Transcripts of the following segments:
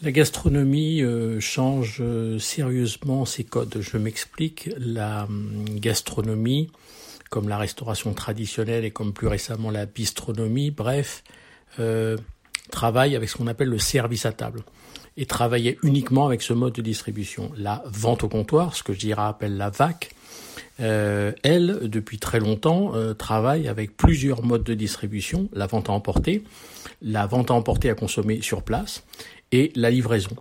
La gastronomie euh, change euh, sérieusement ses codes. Je m'explique. La hum, gastronomie, comme la restauration traditionnelle et comme plus récemment la bistronomie, bref, euh, travaille avec ce qu'on appelle le service à table et travaillait uniquement avec ce mode de distribution. La vente au comptoir, ce que dirais appelle la VAC, elle, depuis très longtemps, travaille avec plusieurs modes de distribution, la vente à emporter, la vente à emporter à consommer sur place et la livraison.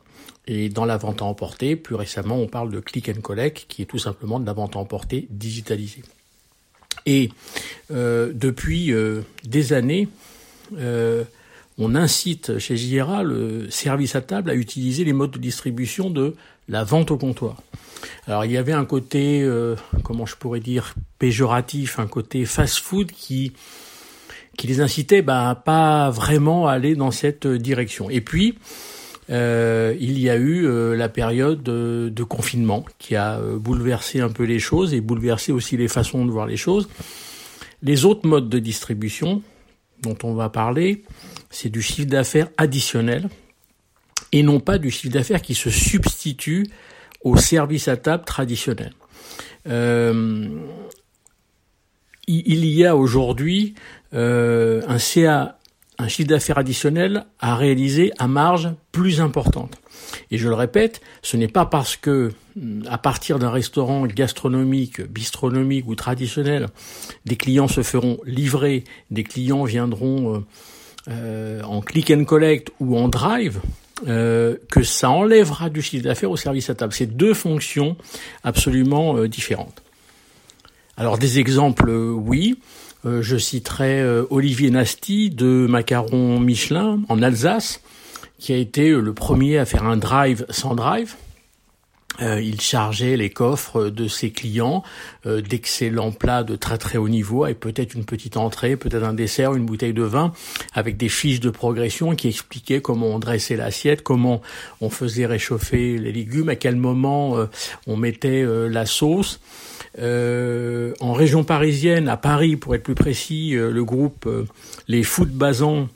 Et dans la vente à emporter, plus récemment, on parle de click and collect, qui est tout simplement de la vente à emporter digitalisée. Et euh, depuis euh, des années, euh, on incite chez JRA le service à table à utiliser les modes de distribution de la vente au comptoir. Alors il y avait un côté, comment je pourrais dire, péjoratif, un côté fast-food qui qui les incitait bah, pas vraiment à aller dans cette direction. Et puis euh, il y a eu euh, la période de, confinement qui a euh, bouleversé un peu les choses et bouleversé aussi les façons de voir les choses. Les autres modes de distribution dont on va parler, c'est du chiffre d'affaires additionnel et non pas du chiffre d'affaires qui se substitue au service à table traditionnel. il y a aujourd'hui un CA un chiffre d'affaires additionnel à réaliser à marge plus importante. Et je le répète, ce n'est pas parce que à partir d'un restaurant gastronomique, bistronomique ou traditionnel, des clients se feront livrer, des clients viendront euh, euh, en click and collect ou en drive, euh, que ça enlèvera du chiffre d'affaires au service à table. C'est deux fonctions absolument différentes. Alors des exemples, oui. Euh, je citerai euh, Olivier Nasty de Macaron Michelin en Alsace, qui a été euh, le premier à faire un drive sans drive. il chargeait les coffres de ses clients d'excellents plats de très très haut niveau, avec peut-être une petite entrée, peut-être un dessert, une bouteille de vin, avec des fiches de progression qui expliquaient comment on dressait l'assiette, comment on faisait réchauffer les légumes, à quel moment on mettait la sauce. Euh, en région parisienne, à Paris pour être plus précis, euh, le groupe euh, Les Foot Bazan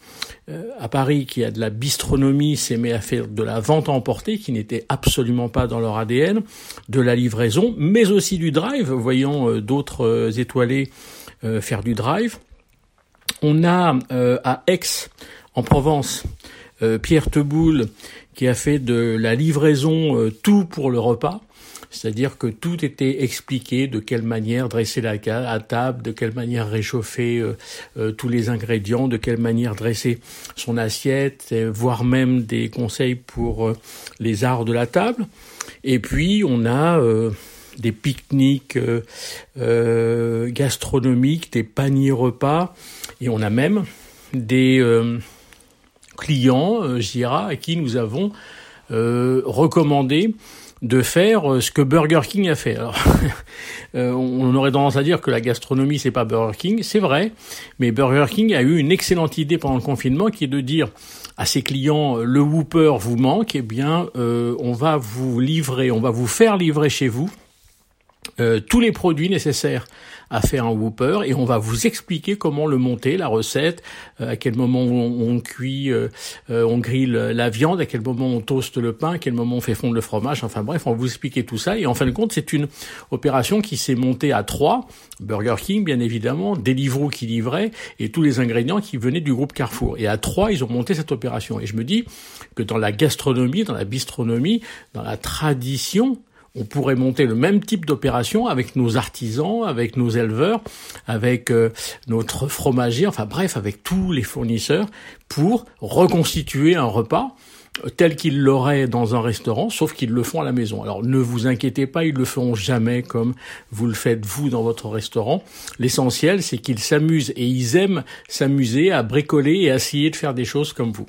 à Paris qui a de la bistronomie s'est mis à faire de la vente à emporter qui n'était absolument pas dans leur ADN, de la livraison, mais aussi du drive, voyant d'autres étoilés faire du drive. On a à Aix, en Provence, Pierre Teboul qui a fait de la livraison tout pour le repas. C'est-à-dire que tout était expliqué, de quelle manière dresser la à table, de quelle manière réchauffer euh, euh, tous les ingrédients, de quelle manière dresser son assiette, voire même des conseils pour euh, les arts de la table. Et puis on a des pique-niques gastronomiques, des paniers repas, et on a même des clients, Jira, à qui nous avons recommandé de faire euh, ce que Burger King a fait. Alors, euh, on aurait tendance à dire que la gastronomie c'est pas Burger King, c'est vrai, mais Burger King a eu une excellente idée pendant le confinement qui est de dire à ses clients le Whooper vous manque, eh bien euh, on va vous livrer, on va vous faire livrer chez vous euh, tous les produits nécessaires à faire un Whooper et on va vous expliquer comment le monter, la recette, euh, à quel moment on, cuit, euh, on grille la viande, à quel moment on toaste le pain, à quel moment on fait fondre le fromage. Enfin bref, on va vous expliquer tout ça et en fin de compte, c'est une opération qui s'est montée à trois. Burger King, bien évidemment, Deliveroo qui livrait et tous les ingrédients qui venaient du groupe Carrefour. Et à trois, ils ont monté cette opération. Et je me dis que dans la gastronomie, dans la bistronomie, dans la tradition, on pourrait monter le même type d'opération avec nos artisans, avec nos éleveurs, avec euh, notre fromager, enfin bref, avec tous les fournisseurs pour reconstituer un repas tel qu'ils l'auraient dans un restaurant, sauf qu'ils le font à la maison. Alors ne vous inquiétez pas, ils le feront jamais comme vous le faites vous dans votre restaurant. L'essentiel, c'est qu'ils s'amusent et ils aiment s'amuser à bricoler et à essayer de faire des choses comme vous.